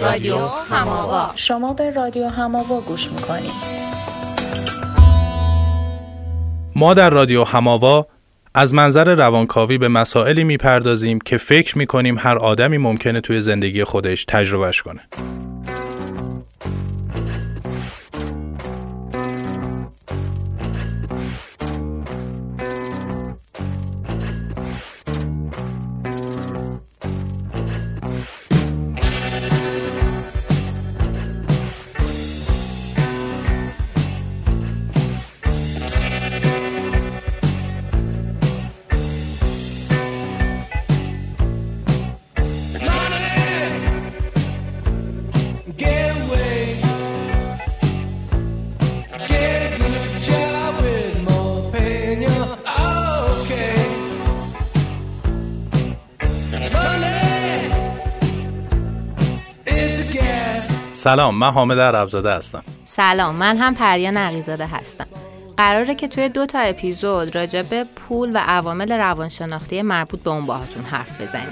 رادیو هماوا شما به رادیو هماوا گوش می‌کنید ما در رادیو هماوا از منظر روانکاوی به مسائلی می‌پردازیم که فکر می‌کنیم هر آدمی ممکنه توی زندگی خودش تجربهش کنه. سلام من حامد عربزاده هستم. سلام من هم پریان عقیزاده هستم. قراره که توی دو تا اپیزود راجع به پول و عوامل روانشناختی مربوط به اون باهاتون حرف بزنیم.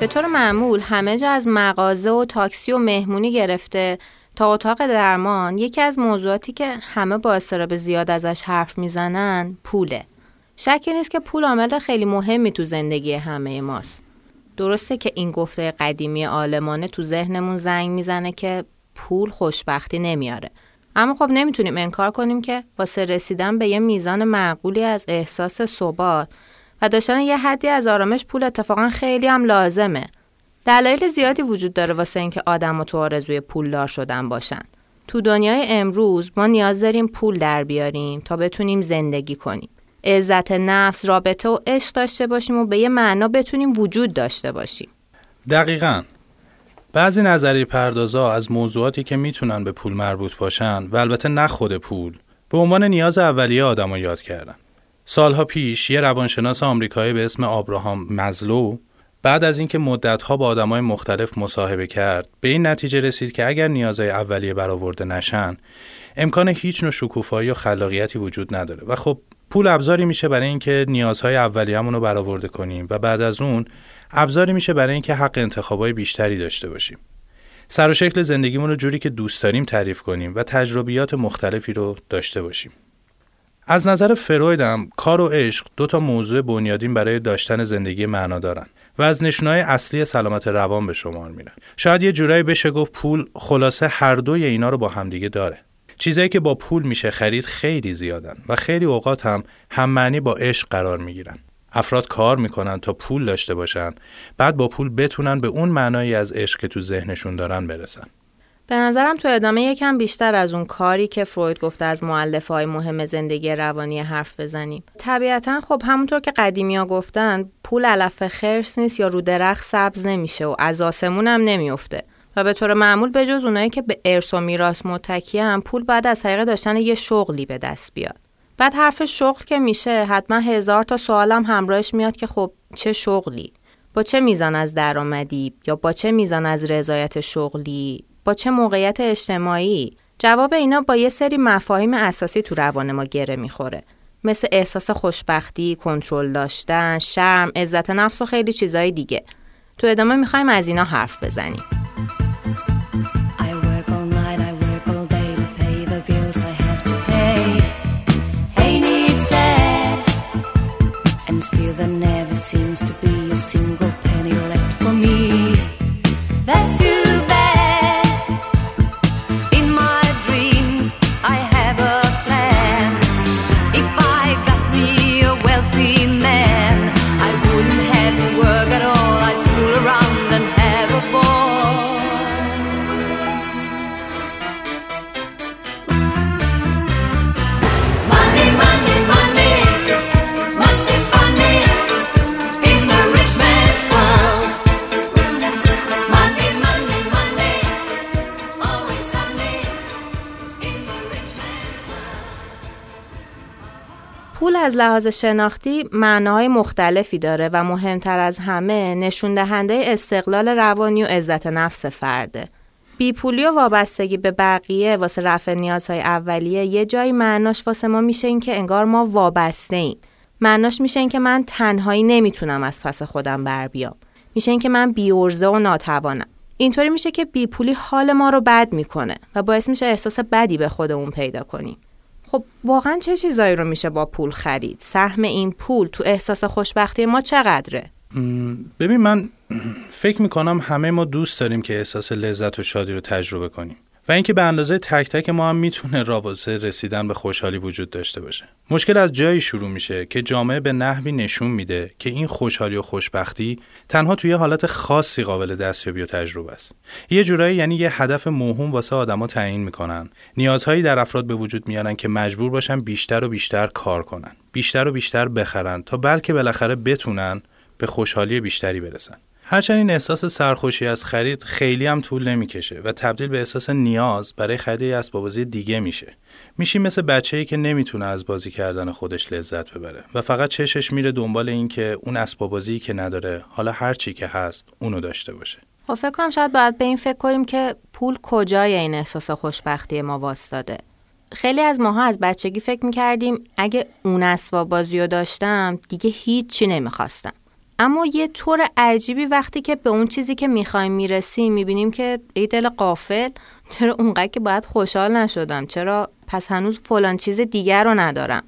به طور معمول همه جا از مغازه و تاکسی و مهمونی گرفته تا اتاق درمان یکی از موضوعاتی که همه با استراب زیاد ازش حرف می‌زنن پوله. شکی نیست که پول عامل خیلی مهمی تو زندگی همه ماست. درسته که این گفته قدیمی آلمانه تو ذهنمون زنگ می‌زنه که پول خوشبختی نمیاره. اما خب نمی‌تونیم انکار کنیم که واسه رسیدن به یه میزان معقولی از احساس ثبات و داشتن یه حدی از آرامش پول اتفاقا خیلی هم لازمه. دلایل زیادی وجود داره واسه اینکه آدم و تو آرزوی پولدار شدن باشن. تو دنیای امروز ما نیاز داریم پول در بیاریم تا بتونیم زندگی کنیم. عزت نفس، رابطه و عشق داشته باشیم و به یه معنا بتونیم وجود داشته باشیم. دقیقا بعضی نظری پردازا از موضوعاتی که می‌تونن به پول مربوط باشن و البته نه خود پول به عنوان نیاز اولیه آدم یاد کردن. سالها پیش یه روانشناس آمریکایی به اسم آبراهام مزلو بعد از اینکه مدتها با آدمای مختلف مصاحبه کرد به این نتیجه رسید که اگر نیازهای اولیه برآورده نشن امکان هیچ نوع شکوفایی و خلاقیتی وجود نداره. و خب پول ابزاری میشه برای اینکه نیازهای اولیه‌مون رو برآورده کنیم و بعد از اون ابزاری میشه برای اینکه حق انتخابای بیشتری داشته باشیم. سر و شکل زندگیمون رو جوری که دوست داریم تعریف کنیم و تجربیات مختلفی رو داشته باشیم. از نظر فرویدم کار و عشق دو تا موضوع بنیادین برای داشتن زندگی معنا دارن و از نشونهای اصلی سلامت روان به شمار میرن. شاید یه جورایی بشه گفت پول خلاصه هر دوی اینا رو با همدیگه داره. چیزایی که با پول میشه خرید خیلی زیادن و خیلی اوقات هم هم معنی با عشق قرار می‌گیرن. افراد کار می‌کنن تا پول داشته باشن بعد با پول بتونن به اون معنایی از عشق که تو ذهنشون دارن برسن. به نظرم تو ادامه یکم بیشتر از اون کاری که فروید گفته از معلف های مهم زندگی روانی حرف بزنیم. طبیعتا خب همونطور که قدیمی ها گفتن پول علف خرس نیست یا رو درخت سبز نمیشه و از آسمون هم نمیفته. و به طور معمول به جز اونایی که به ارث و میراث متکی هم پول بعد از طریق داشتن یه شغلی به دست بیاد. بعد حرف شغل که میشه حتما هزار تا سوالم همراهش میاد که خب چه شغلی؟ با چه میزان از درآمدی یا با چه میزان از رضایت شغلی با چه موقعیت اجتماعی جواب اینا با یه سری مفاهیم اساسی تو روان ما گره می‌خوره مثل احساس خوشبختی، کنترل داشتن، شرم، عزت نفس و خیلی چیزای دیگه. تو ادامه می‌خوایم از اینا حرف بزنیم. از لحاظ شناختی معناهای مختلفی داره و مهمتر از همه نشون دهنده استقلال روانی و عزت نفس فرده. بیپولی و وابستگی به بقیه واسه رفع نیازهای اولیه یه جایی معناش واسه ما میشه این که انگار ما وابسته ایم. معناش میشه این که من تنهایی نمی‌تونم از پس خودم بر بیام. میشه این که من بیورزه و ناتوانم. اینطوری میشه که بیپولی حال ما رو بد می‌کنه و باعث میشه احساس بدی به خودمون پیدا کنیم. خب واقعا چه چیزایی رو میشه با پول خرید؟ سهم این پول تو احساس خوشبختی ما چقدره؟ ببین من فکر می‌کنم همه ما دوست داریم که احساس لذت و شادی رو تجربه کنیم و اینکه به اندازه تک تک ما هم می‌تونه رابطه رسیدن به خوشحالی وجود داشته باشه. مشکل از جایی شروع میشه که جامعه به نحوی نشون میده که این خوشحالی و خوشبختی تنها توی حالت خاصی قابل دستیابی و تجربه است. یه جورایی یعنی یه هدف مهم واسه آدما تعیین می‌کنن. نیازهایی در افراد به وجود میارن که مجبور باشن بیشتر و بیشتر کار کنن. بیشتر و بیشتر بخرن تا بلکه بالاخره بتونن به خوشحالی بیشتری برسن. هرچند این احساس سرخوشی از خرید خیلی هم طول نمی‌کشه و تبدیل به احساس نیاز برای خرید اسباب بازی دیگه میشه. میشی مثل بچه‌ای که نمی‌تونه از بازی کردن خودش لذت ببره و فقط چشش میره دنبال این که اون اسباب بازی که نداره حالا هر چی که هست اونو داشته باشه. خب فکر کنم شاید باید به این فکر کنیم که پول کجای این احساس خوشبختی ما واسطاده خیلی از ماها از بچگی فکر می‌کردیم اگه اون اسباب بازی رو داشتم دیگه هیچی نمی‌خواستم. اما یه طور عجیبی وقتی که به اون چیزی که می‌خوایم می‌رسیم می‌بینیم که ای دل قافل چرا اونقدر که باید خوشحال نشدم؟ چرا پس هنوز فلان چیز دیگر رو ندارم؟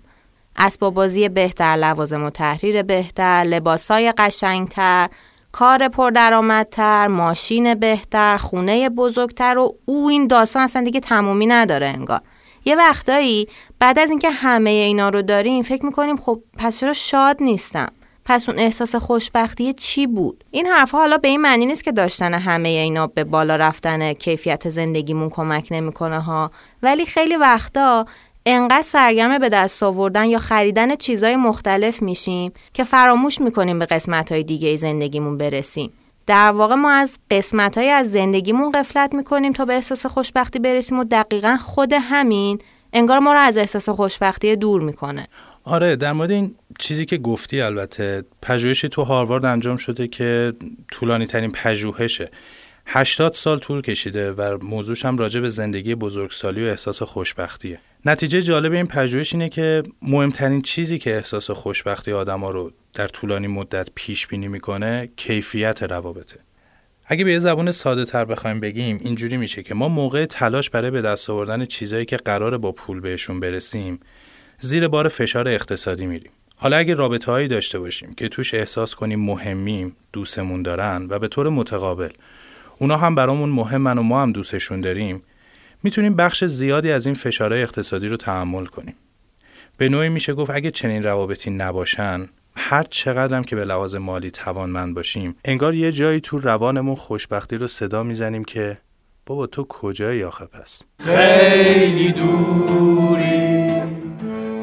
اسباب بازی بهتر لوازم و تحریر بهتر لباسای قشنگتر کار پردرآمدتر ماشین بهتر خونه بزرگتر و او این داستان اصلا دیگه تمومی نداره انگار. یه وقتایی بعد از اینکه همه اینا رو داریم فکر می‌کنیم خب پس چرا شاد نیستم؟ پس اون احساس خوشبختی چی بود؟ این حرف حالا به این معنی نیست که داشتن همه اینا به بالا رفتن کیفیت زندگیمون کمک نمی‌کنه ها. ولی خیلی وقتا انقدر سرگرم به دست آوردن یا خریدن چیزای مختلف میشیم که فراموش می‌کنیم به قسمت های دیگه زندگیمون برسیم. در واقع ما از قسمت های از زندگیمون قفلت می‌کنیم تا به احساس خوشبختی برسیم و دقیقا خود همین انگار ما رو از احساس خوشبختی دور می‌کنه. آره در مورد این چیزی که گفتی البته پژوهشی تو هاروارد انجام شده که طولانی ترین پژوهشه 80 سال طول کشیده و موضوعش هم راجع به زندگی بزرگسالی و احساس خوشبختیه. نتیجه جالب این پژوهش اینه که مهمترین چیزی که احساس خوشبختی آدما رو در طولانی مدت پیش بینی می‌کنه کیفیت روابطه. اگه به یه زبون ساده تر بخوایم بگیم اینجوری میشه که ما موقع تلاش برای به دست آوردن چیزایی که قراره با پول بهشون برسیم زیر بار فشار اقتصادی میریم. حالا اگه رابطه هایی داشته باشیم که توش احساس کنیم مهمیم دوستمون دارن و به طور متقابل اونا هم برامون مهمن و ما هم دوستشون داریم می‌تونیم بخش زیادی از این فشارهای اقتصادی رو تحمل کنیم. به نوعی میشه گفت اگه چنین روابطی نباشن هر چقدرم که به لحاظ مالی توانمند باشیم انگار یه جایی تو روانمون خوشبختی رو صدا می‌زنیم که بابا تو کجایی آخه پس؟ خیلی دوری.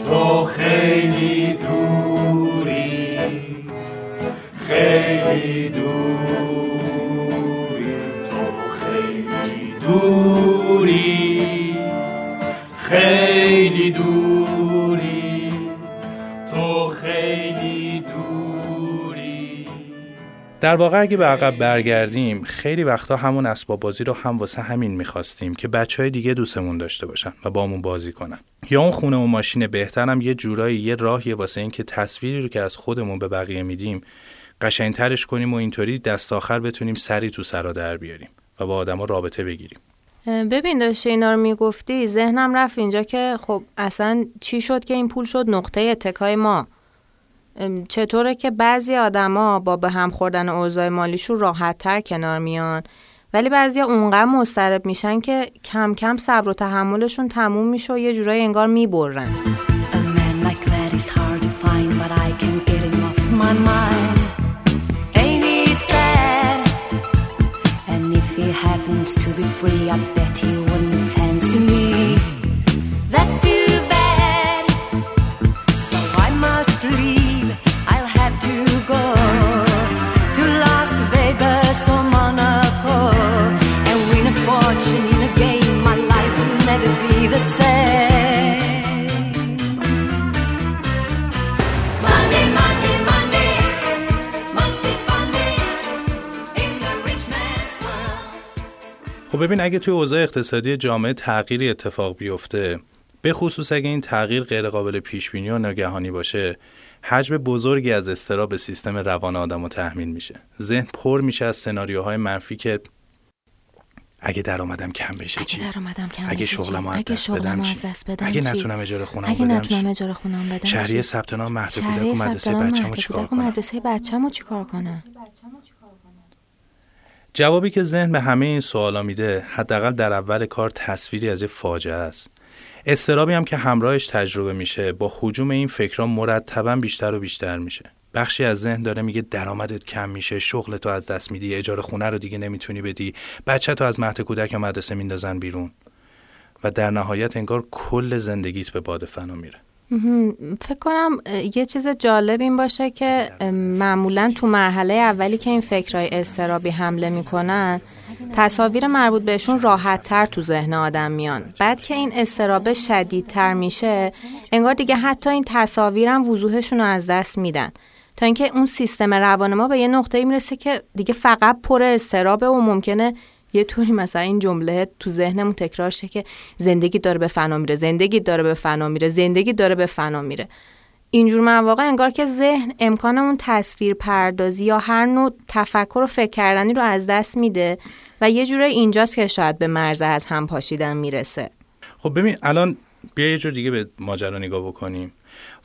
تو خیلی دوری خیلی دوری تو خیلی دوری خیلی دوری در واقع اگه به عقب برگردیم خیلی وقتا همون اسباب بازی رو هم واسه همین می‌خواستیم که بچه های دیگه دوستمون داشته باشن و بامون بازی کنن. یا اون خونه و ماشین بهترم یه جورایی یه راهیه واسه اینکه تصویری رو که از خودمون به بقیه میدیم قشنگترش کنیم و اینطوری دست آخر بتونیم سری تو سرا در بیاریم و با آدما رابطه بگیریم. ببین داشته اینا رو می‌گفتی ذهنم رفت اینجا که خب اصلا چی شد که این پول شد؟ نقطه اتکای ما. چطوره که بعضی آدما با به هم خوردن اوضاع مالیشون راحت تر کنار میان؟ ولی بعضی اونقدر مضطرب میشن که کم کم صبر و تحملشون تموم میشه و یه جورایی انگار می‌برن. To ببین اگه توی اوضاع اقتصادی جامعه تغییری اتفاق بیفته به خصوص اگه این تغییر غیرقابل پیش بینی و ناگهانی باشه حجم بزرگی از استراب به سیستم روان آدم رو تحمیل میشه ذهن پر میشه از سناریوهای منفی که اگه درآمدم کم بشه چی اگه درآمدم کم اگه بشه چی؟ شغلمو از دست بدم چی؟ اگه چی؟ نتونم اجاره خونم اگه بدم نتونم چی؟ اجاره خونم بدم شهریه چی؟ ثبت نام مهد کودک و مدرسه بچه‌مو چیکار و کنم مدرسه بچه‌مو چیکار کنم جوابی که ذهن به همه این سوالا میده حداقل در اول کار تصویری از یه فاجعه است. استرابی هم که همراهش تجربه میشه با حجوم این فکرها مرتبا بیشتر و بیشتر میشه. بخشی از ذهن داره میگه درآمدت کم میشه شغل تو از دست میدی اجاره خونه رو دیگه نمی‌تونی بدی بچه تو از مهد کودک یا مدرسه میندازن بیرون. و در نهایت انگار کل زندگیت به باد فنا میره. فکر کنم یه چیز جالب این باشه که معمولا تو مرحله اولی که این فکرهای استرابی حمله می‌کنن تصاویر مربوط بهشون راحت تر تو ذهن آدم میان. بعد که این استرابه شدیدتر میشه انگار دیگه حتی این تصاویرم وضوحشون رو از دست میدن. تا اینکه اون سیستم روان ما به یه نقطه می‌رسه که دیگه فقط پر استرابه و ممکنه یه طوری مثلا این جمله تو ذهنمون تکرار شه که زندگی داره به فنا میره زندگی داره به فنا میره زندگی داره به فنا میره. اینجور مواقع انگار که ذهن امکان اون تصویر پردازی یا هر نوع تفکر و فکر کردنی رو از دست میده و یه جوره اینجاست که شاید به مرز از هم پاشیدن می‌رسه. خب ببین الان بیا یه جور دیگه به ماجرا نگاه بکنیم.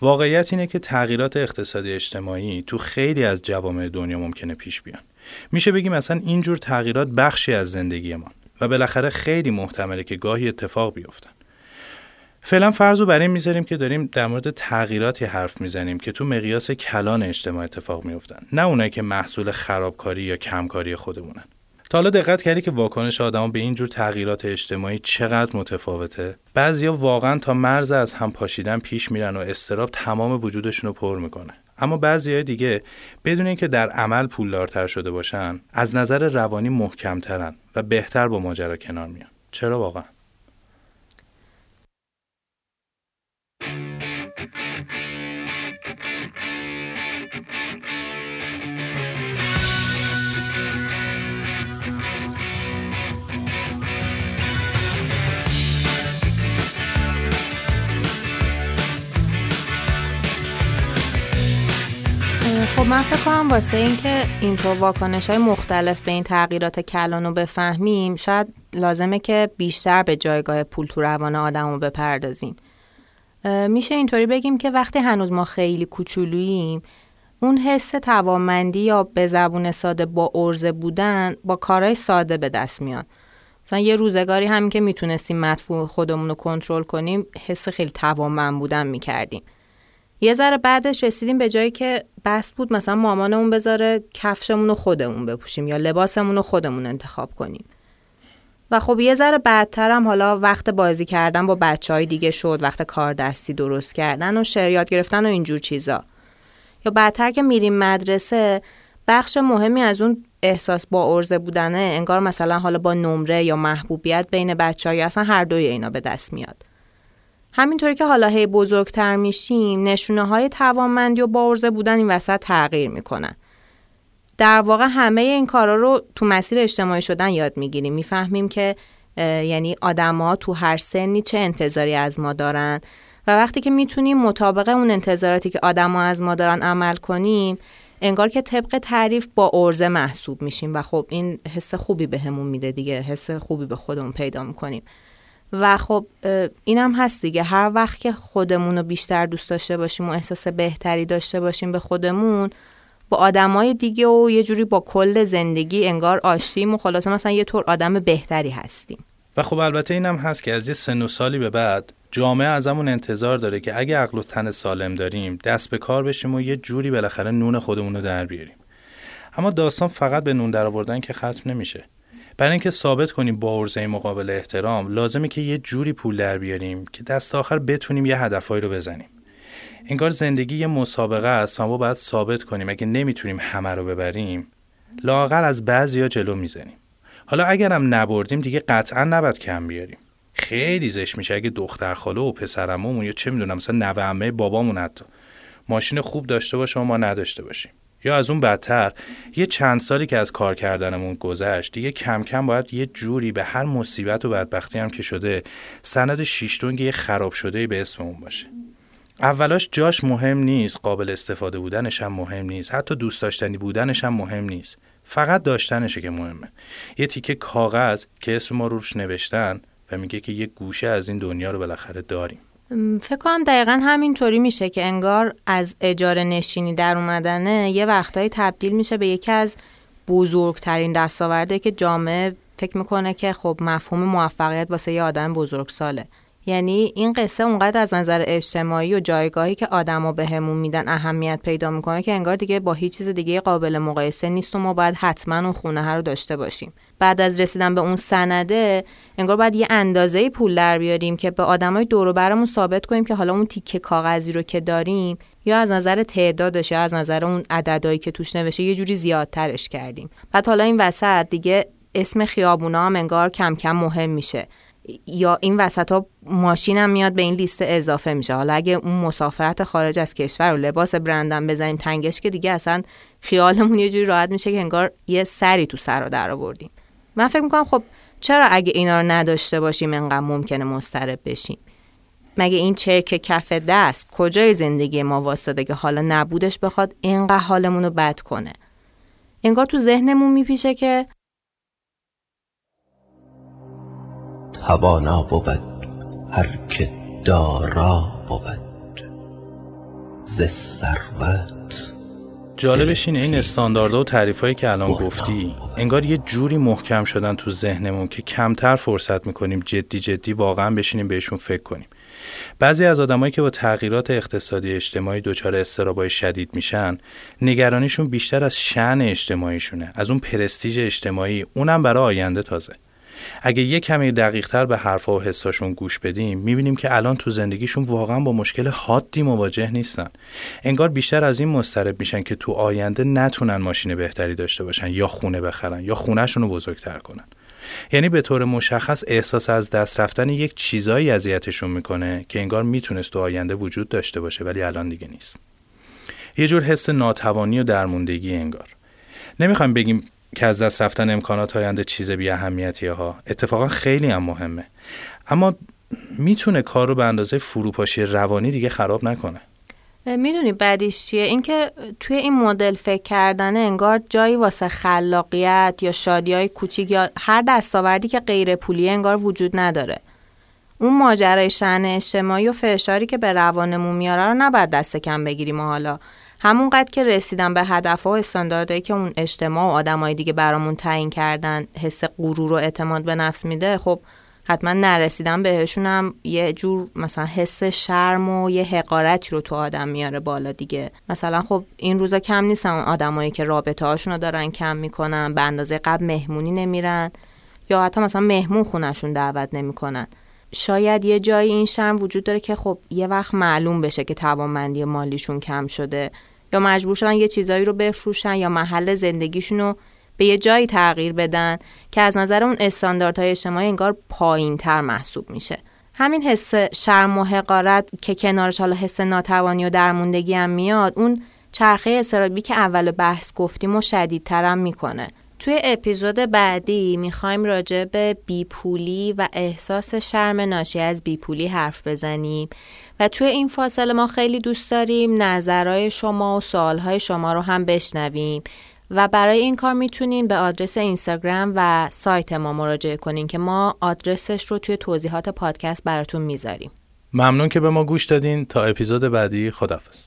واقعیت اینه که تغییرات اقتصادی اجتماعی تو خیلی از جوامع دنیا ممکنه پیش بیان. میشه بگیم مثلا اینجور تغییرات بخشی از زندگی ما و بالاخره خیلی محتمله که گاهی اتفاق بیفتن. فعلا فرض رو بر این می‌ذاریم که داریم در مورد تغییراتی حرف می‌زنیم که تو مقیاس کلان اجتماع اتفاق میفتن نه اونایی که محصول خرابکاری یا کمکاری خودمونن. تا حالا دقت کردی که واکنش آدما به این جور تغییرات اجتماعی چقدر متفاوته؟ بعضیا واقعا تا مرز از هم پاشیدن پیش میرن و استراب تمام وجودشون رو پر می‌کنه. اما بعضی دیگه بدون اینکه در عمل پولدارتر شده باشن از نظر روانی محکمترن و بهتر با ماجرا کنار میان. چرا واقعا؟ من فکر کنم واسه اینکه اینطور واکنش های مختلف به این تغییرات کلان رو بفهمیم شاید لازمه که بیشتر به جایگاه پول تو روان آدم رو بپردازیم. میشه اینطوری بگیم که وقتی هنوز ما خیلی کوچولوییم اون حس توانمندی یا به زبون ساده با ارزه بودن با کارهای ساده به دست میاد. مثلا یه روزگاری همین که می‌تونستیم مدفوع خودمون رو کنترل کنیم حس خیلی توانمند بودن می‌کردیم. یه ذره بعدش رسیدیم به جایی که بس بود مثلا مامانمون بذاره کفشمون رو خودمون بپوشیم یا لباسمون رو خودمون انتخاب کنیم. و خب یه ذره بعدتر هم حالا وقت بازی کردن با بچه های دیگه شد وقت کار دستی درست کردن و شریات گرفتن و اینجور چیزا. یا بعدتر که میریم مدرسه بخش مهمی از اون احساس با ارزه بودنه انگار مثلا حالا با نمره یا محبوبیت بین بچه ها یا اصلا هر دوی اینا به دست میاد. همینطوری که حالا هی بزرگتر میشیم نشونه های توانمندی و با ارزه بودن این وسط تغییر می‌کنن. در واقع همه این کارا رو تو مسیر اجتماعی شدن یاد می‌گیریم. می‌فهمیم که یعنی آدما تو هر سنی چه انتظاری از ما دارن و وقتی که می‌تونیم مطابق اون انتظاراتی که آدما از ما دارن عمل کنیم انگار که طبق تعریف با ارزه محسوب میشیم و خب این حس خوبی بهمون میده دیگه حس خوبی به خودمون پیدا می‌کنیم. و خب اینم هست دیگه. هر وقت که خودمون رو بیشتر دوست داشته باشیم و احساس بهتری داشته باشیم به خودمون با آدمای دیگه و یه جوری با کل زندگی انگار آشتیم و خلاصه مثلا یه طور آدم بهتری هستیم. و خب البته اینم هست که از یه سن و سالی به بعد جامعه ازمون انتظار داره که اگه عقل و تن سالم داریم دست به کار بشیم و یه جوری بالاخره نون خودمون رو در بیاریم. اما داستان فقط به نون در آوردن که ختم نمیشه. برای اینکه ثابت کنیم با عرضه مقابل احترام لازمه که یه جوری پول در بیاریم که دست آخر بتونیم یه هدفهایی رو بزنیم. انگار زندگی یه مسابقه است و ما باید ثابت کنیم. اگه نمی‌تونیم همه رو ببریم لاغر از بعضیا جلو می‌زنیم. حالا اگرم نبردیم دیگه قطعا نباید کم بیاریم. خیلی زشت میشه اگه دختر خاله و پسرمون یا چه می‌دونم مثلا نوه عمه بابامون حتی ماشین خوب داشته باشه و ما نداشته باشیم. یا از اون بدتر یه چند سالی که از کار کردنمون گذشت دیگه کم کم باید یه جوری به هر مصیبت و بدبختی هم که شده سند شیشتونگ یه خراب شده به اسممون باشه. اولاش جاش مهم نیست قابل استفاده بودنش هم مهم نیست حتی دوست داشتنی بودنش هم مهم نیست. فقط داشتنشه که مهمه. یه تیکه کاغذ که اسم ما روش نوشتن و میگه که یه گوشه از این دنیا رو بالاخره داریم. فکر کنم دقیقا همینطوری میشه که انگار از اجاره نشینی در اومدنه یه وقتایی تبدیل میشه به یکی از بزرگترین دستاورده که جامعه فکر می‌کنه که خب مفهوم موفقیت واسه یه آدم بزرگ ساله یعنی این قصه اونقدر از نظر اجتماعی و جایگاهی که آدما بهمون میدن اهمیت پیدا می‌کنه که انگار دیگه با هیچ چیز دیگه قابل مقایسه نیست و ما باید حتما اون خونه رو داشته باشیم. بعد از رسیدن به اون سنده انگار باید یه اندازه پول در بیاریم که به آدمای دور و برمون ثابت کنیم که حالا اون تیکه کاغذی رو که داریم یا از نظر تعدادش یا از نظر اون عددهایی که توش نوشته یه جوری زیادترش کردیم. بعد حالا این وسط دیگه اسم خیابونا هم انگار کم کم مهم میشه. یا این وسط ها ماشینم میاد به این لیست اضافه میشه. حالا اگه اون مسافرت خارج از کشور و لباس برندم بزنیم تنگش که دیگه اصلا خیالمون یه جوری راحت میشه که انگار یه سری تو سر رو در آوردیم. من فکر می‌کنم خب چرا اگه اینا رو نداشته باشیم انقدر ممکنه مسترب بشیم؟ مگه این چرک کف دست کجای زندگی ما واسطه که حالا نبودش بخواد اینقدر حالمون رو بد کنه؟ انگار تو ذهنمون میپیشه که توانا بود هر که دارا بود. ز ثروت جالبش اینه این استانداردها و تعریفایی که الان گفتی انگار یه جوری محکم شدن تو ذهنمون که کمتر فرصت می‌کنیم جدی جدی واقعا بشینیم بهشون فکر کنیم. بعضی از آدمایی که با تغییرات اقتصادی اجتماعی دچار استرابای شدید میشن نگرانیشون بیشتر از شن اجتماعیشونه از اون پرستیژ اجتماعی اونم برای آینده تازه. اگه یه کمی دقیقتر به حرفا و حساشون گوش بدیم می‌بینیم که الان تو زندگیشون واقعا با مشکل حادی مواجه نیستن. انگار بیشتر از این مسترب میشن که تو آینده نتونن ماشین بهتری داشته باشن یا خونه بخرن یا خونهشون رو بزرگتر کنن. یعنی به طور مشخص احساس از دست رفتن یک چیزایی اذیتشون می‌کنه که انگار می‌تونست تو آینده وجود داشته باشه ولی الان دیگه نیست. یه جور حس ناتوانی و درموندگی انگار. نمی‌خوایم بگیم که از دست رفتن امکانات آینده چیز بی اهمیتیه ها. اتفاقا خیلی هم مهمه. اما می‌تونه کار رو به اندازه فروپاشی روانی دیگه خراب نکنه. می‌دونی بعدیش چیه؟ اینکه توی این مدل فکر کردن انگار جایی واسه خلاقیت یا شادی های کوچیک یا هر دستاوردی که غیر پولی انگار وجود نداره. اون ماجرای شن اجتماعی و فشاری که به روانمون میاره رو نباید دست کم بگیریم حالا. همونقدر که رسیدن به هدف و استانداردهایی که اون اجتماع و آدمای دیگه برامون تعیین کردن حس غرور و اعتماد به نفس میده خب حتما نرسیدن بهشون هم یه جور مثلا حس شرم و یه حقارتی رو تو آدم میاره بالا دیگه. مثلا خب این روزا کم نیستن اون آدمایی که رابطه هاشون رو دارن کم می‌کنن به اندازه قبل مهمونی نمیرن یا حتی مثلا مهمون خونشون دعوت نمی‌کنن. شاید یه جایی این شرم وجود داره که خب یه وقت معلوم بشه که توانمندی مالیشون کم شده. یا مجبور شدن یه چیزایی رو بفروشن یا محل زندگیشون رو به یه جایی تغییر بدن که از نظر اون استانداردهای اجتماعی انگار پایین تر محسوب میشه. همین حس شرم و حقارت که کنارش حالا حس ناتوانی و درموندگی هم میاد اون چرخه استرابی که اول بحث گفتیم و شدیدترم می‌کنه. توی اپیزود بعدی می‌خوایم راجع به بیپولی و احساس شرم ناشی از بیپولی حرف بزنیم. و توی این فاصله ما خیلی دوست داریم نظرهای شما و سوالهای شما رو هم بشنویم. و برای این کار می‌تونین به آدرس اینستاگرام و سایت ما مراجعه کنین که ما آدرسش رو توی توضیحات پادکست براتون می‌ذاریم. ممنون که به ما گوش دادین. تا اپیزود بعدی خدافز